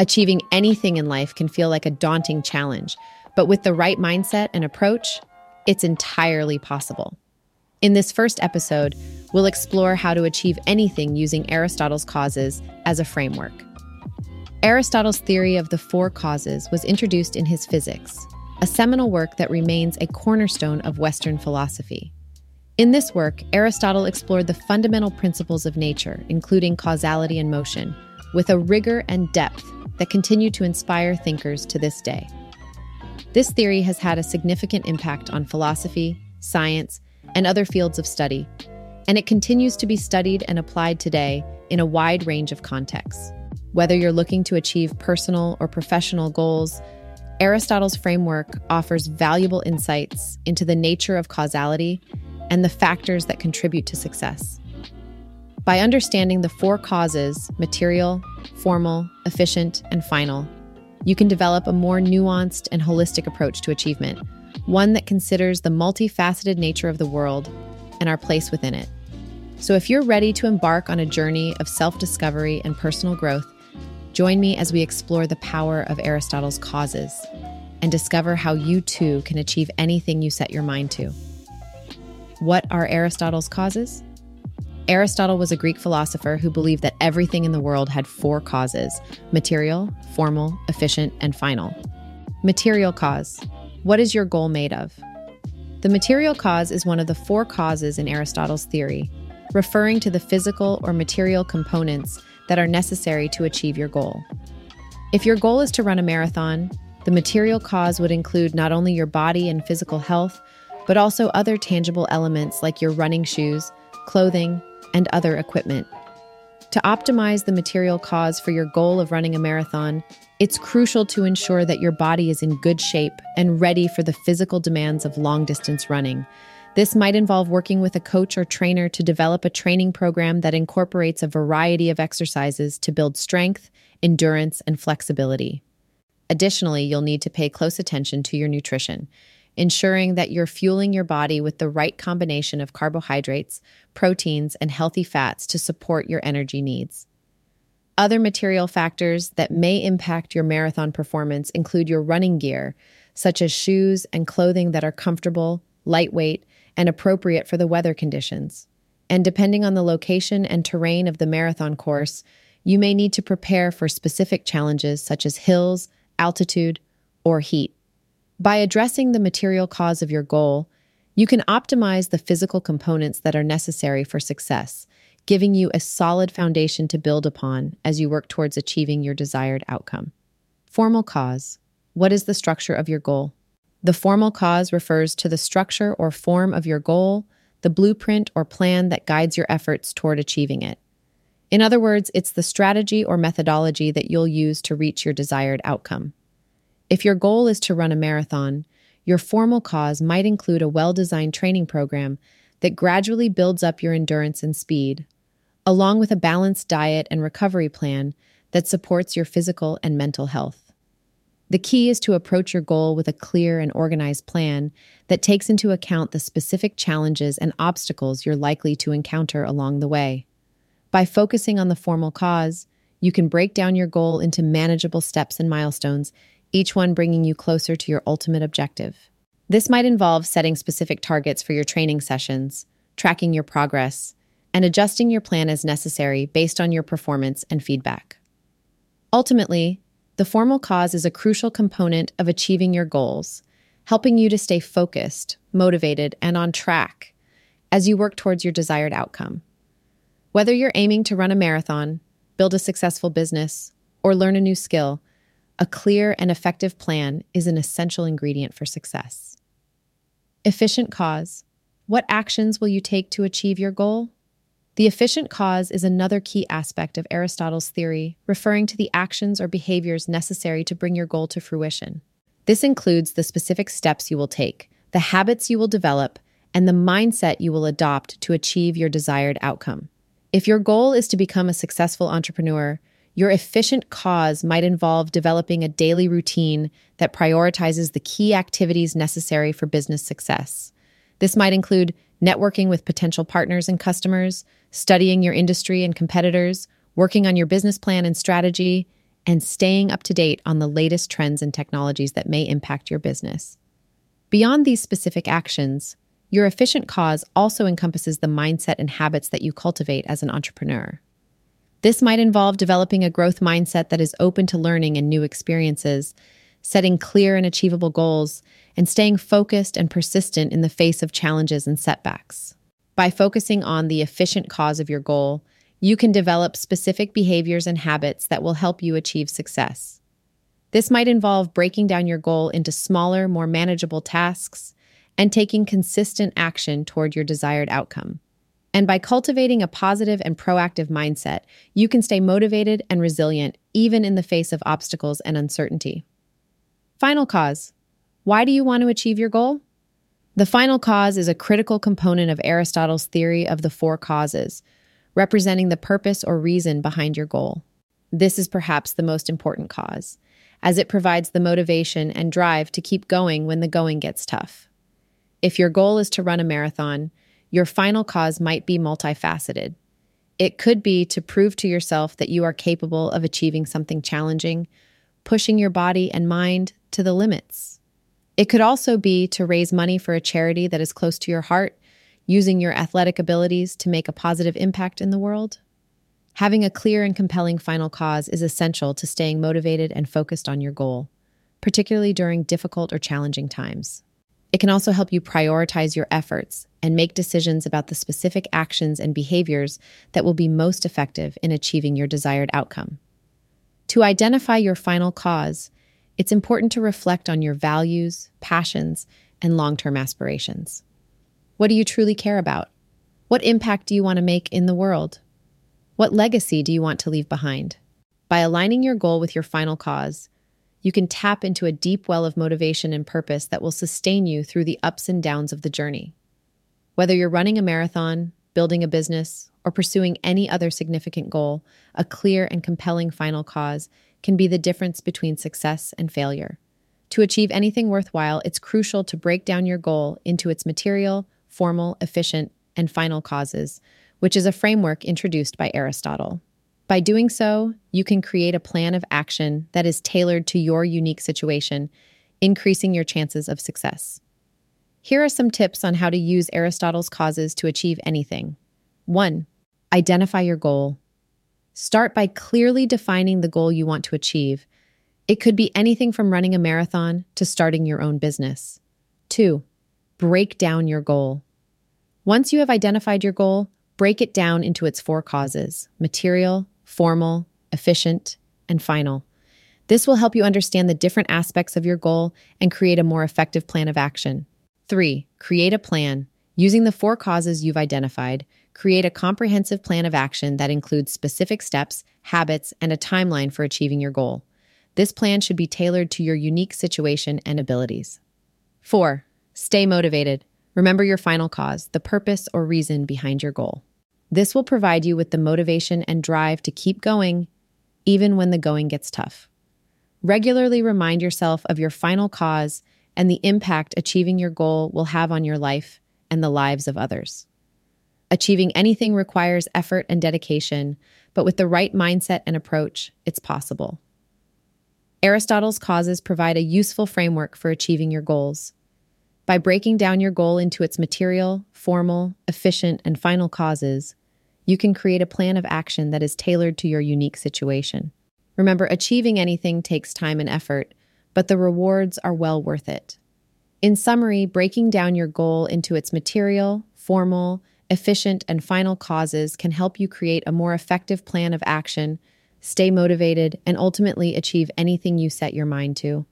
Achieving anything in life can feel like a daunting challenge, but with the right mindset and approach, it's entirely possible. In this first episode, we'll explore how to achieve anything using Aristotle's causes as a framework. Aristotle's theory of the four causes was introduced in his Physics, a seminal work that remains a cornerstone of Western philosophy. In this work, Aristotle explored the fundamental principles of nature, including causality and motion, with a rigor and depth that continue to inspire thinkers to this day. This theory has had a significant impact on philosophy, science, and other fields of study, and it continues to be studied and applied today in a wide range of contexts. Whether you're looking to achieve personal or professional goals, Aristotle's framework offers valuable insights into the nature of causality and the factors that contribute to success. By understanding the four causes material, formal, efficient, and final you can develop a more nuanced and holistic approach to achievement, one that considers the multifaceted nature of the world and our place within it. So, if you're ready to embark on a journey of self discovery and personal growth, join me as we explore the power of Aristotle's causes and discover how you too can achieve anything you set your mind to. What are Aristotle's causes? Aristotle was a Greek philosopher who believed that everything in the world had four causes material, formal, efficient, and final. Material cause. What is your goal made of? The material cause is one of the four causes in Aristotle's theory, referring to the physical or material components that are necessary to achieve your goal. If your goal is to run a marathon, the material cause would include not only your body and physical health, but also other tangible elements like your running shoes, clothing, and other equipment. To optimize the material cause for your goal of running a marathon, it's crucial to ensure that your body is in good shape and ready for the physical demands of long distance running. This might involve working with a coach or trainer to develop a training program that incorporates a variety of exercises to build strength, endurance, and flexibility. Additionally, you'll need to pay close attention to your nutrition ensuring that you're fueling your body with the right combination of carbohydrates, proteins, and healthy fats to support your energy needs. Other material factors that may impact your marathon performance include your running gear, such as shoes and clothing that are comfortable, lightweight, and appropriate for the weather conditions. And depending on the location and terrain of the marathon course, you may need to prepare for specific challenges such as hills, altitude, or heat. By addressing the material cause of your goal, you can optimize the physical components that are necessary for success, giving you a solid foundation to build upon as you work towards achieving your desired outcome. Formal cause. What is the structure of your goal? The formal cause refers to the structure or form of your goal, the blueprint or plan that guides your efforts toward achieving it. In other words, it's the strategy or methodology that you'll use to reach your desired outcome. If your goal is to run a marathon, your formal cause might include a well designed training program that gradually builds up your endurance and speed, along with a balanced diet and recovery plan that supports your physical and mental health. The key is to approach your goal with a clear and organized plan that takes into account the specific challenges and obstacles you're likely to encounter along the way. By focusing on the formal cause, you can break down your goal into manageable steps and milestones each one bringing you closer to your ultimate objective. This might involve setting specific targets for your training sessions, tracking your progress, and adjusting your plan as necessary based on your performance and feedback. Ultimately, the formal cause is a crucial component of achieving your goals, helping you to stay focused, motivated, and on track as you work towards your desired outcome. Whether you're aiming to run a marathon, build a successful business, or learn a new skill, a clear and effective plan is an essential ingredient for success. Efficient cause. What actions will you take to achieve your goal? The efficient cause is another key aspect of Aristotle's theory, referring to the actions or behaviors necessary to bring your goal to fruition. This includes the specific steps you will take, the habits you will develop, and the mindset you will adopt to achieve your desired outcome. If your goal is to become a successful entrepreneur, your efficient cause might involve developing a daily routine that prioritizes the key activities necessary for business success. This might include networking with potential partners and customers, studying your industry and competitors, working on your business plan and strategy, and staying up to date on the latest trends and technologies that may impact your business. Beyond these specific actions, your efficient cause also encompasses the mindset and habits that you cultivate as an entrepreneur. This might involve developing a growth mindset that is open to learning and new experiences, setting clear and achievable goals, and staying focused and persistent in the face of challenges and setbacks. By focusing on the efficient cause of your goal, you can develop specific behaviors and habits that will help you achieve success. This might involve breaking down your goal into smaller, more manageable tasks and taking consistent action toward your desired outcome. And by cultivating a positive and proactive mindset, you can stay motivated and resilient even in the face of obstacles and uncertainty. Final cause Why do you want to achieve your goal? The final cause is a critical component of Aristotle's theory of the four causes, representing the purpose or reason behind your goal. This is perhaps the most important cause, as it provides the motivation and drive to keep going when the going gets tough. If your goal is to run a marathon, your final cause might be multifaceted. It could be to prove to yourself that you are capable of achieving something challenging, pushing your body and mind to the limits. It could also be to raise money for a charity that is close to your heart, using your athletic abilities to make a positive impact in the world. Having a clear and compelling final cause is essential to staying motivated and focused on your goal, particularly during difficult or challenging times. It can also help you prioritize your efforts and make decisions about the specific actions and behaviors that will be most effective in achieving your desired outcome. To identify your final cause, it's important to reflect on your values, passions, and long term aspirations. What do you truly care about? What impact do you want to make in the world? What legacy do you want to leave behind? By aligning your goal with your final cause, you can tap into a deep well of motivation and purpose that will sustain you through the ups and downs of the journey. Whether you're running a marathon, building a business, or pursuing any other significant goal, a clear and compelling final cause can be the difference between success and failure. To achieve anything worthwhile, it's crucial to break down your goal into its material, formal, efficient, and final causes, which is a framework introduced by Aristotle. By doing so, you can create a plan of action that is tailored to your unique situation, increasing your chances of success. Here are some tips on how to use Aristotle's causes to achieve anything. 1. Identify your goal. Start by clearly defining the goal you want to achieve. It could be anything from running a marathon to starting your own business. 2. Break down your goal. Once you have identified your goal, break it down into its four causes material, formal, efficient, and final. This will help you understand the different aspects of your goal and create a more effective plan of action. 3. Create a plan. Using the four causes you've identified, create a comprehensive plan of action that includes specific steps, habits, and a timeline for achieving your goal. This plan should be tailored to your unique situation and abilities. 4. Stay motivated. Remember your final cause, the purpose or reason behind your goal. This will provide you with the motivation and drive to keep going, even when the going gets tough. Regularly remind yourself of your final cause and the impact achieving your goal will have on your life and the lives of others. Achieving anything requires effort and dedication, but with the right mindset and approach, it's possible. Aristotle's causes provide a useful framework for achieving your goals. By breaking down your goal into its material, formal, efficient, and final causes, you can create a plan of action that is tailored to your unique situation. Remember, achieving anything takes time and effort, but the rewards are well worth it. In summary, breaking down your goal into its material, formal, efficient, and final causes can help you create a more effective plan of action, stay motivated, and ultimately achieve anything you set your mind to.